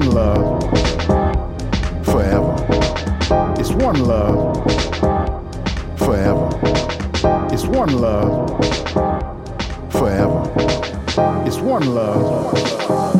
one love forever. It's one love forever. It's one love forever. It's one love.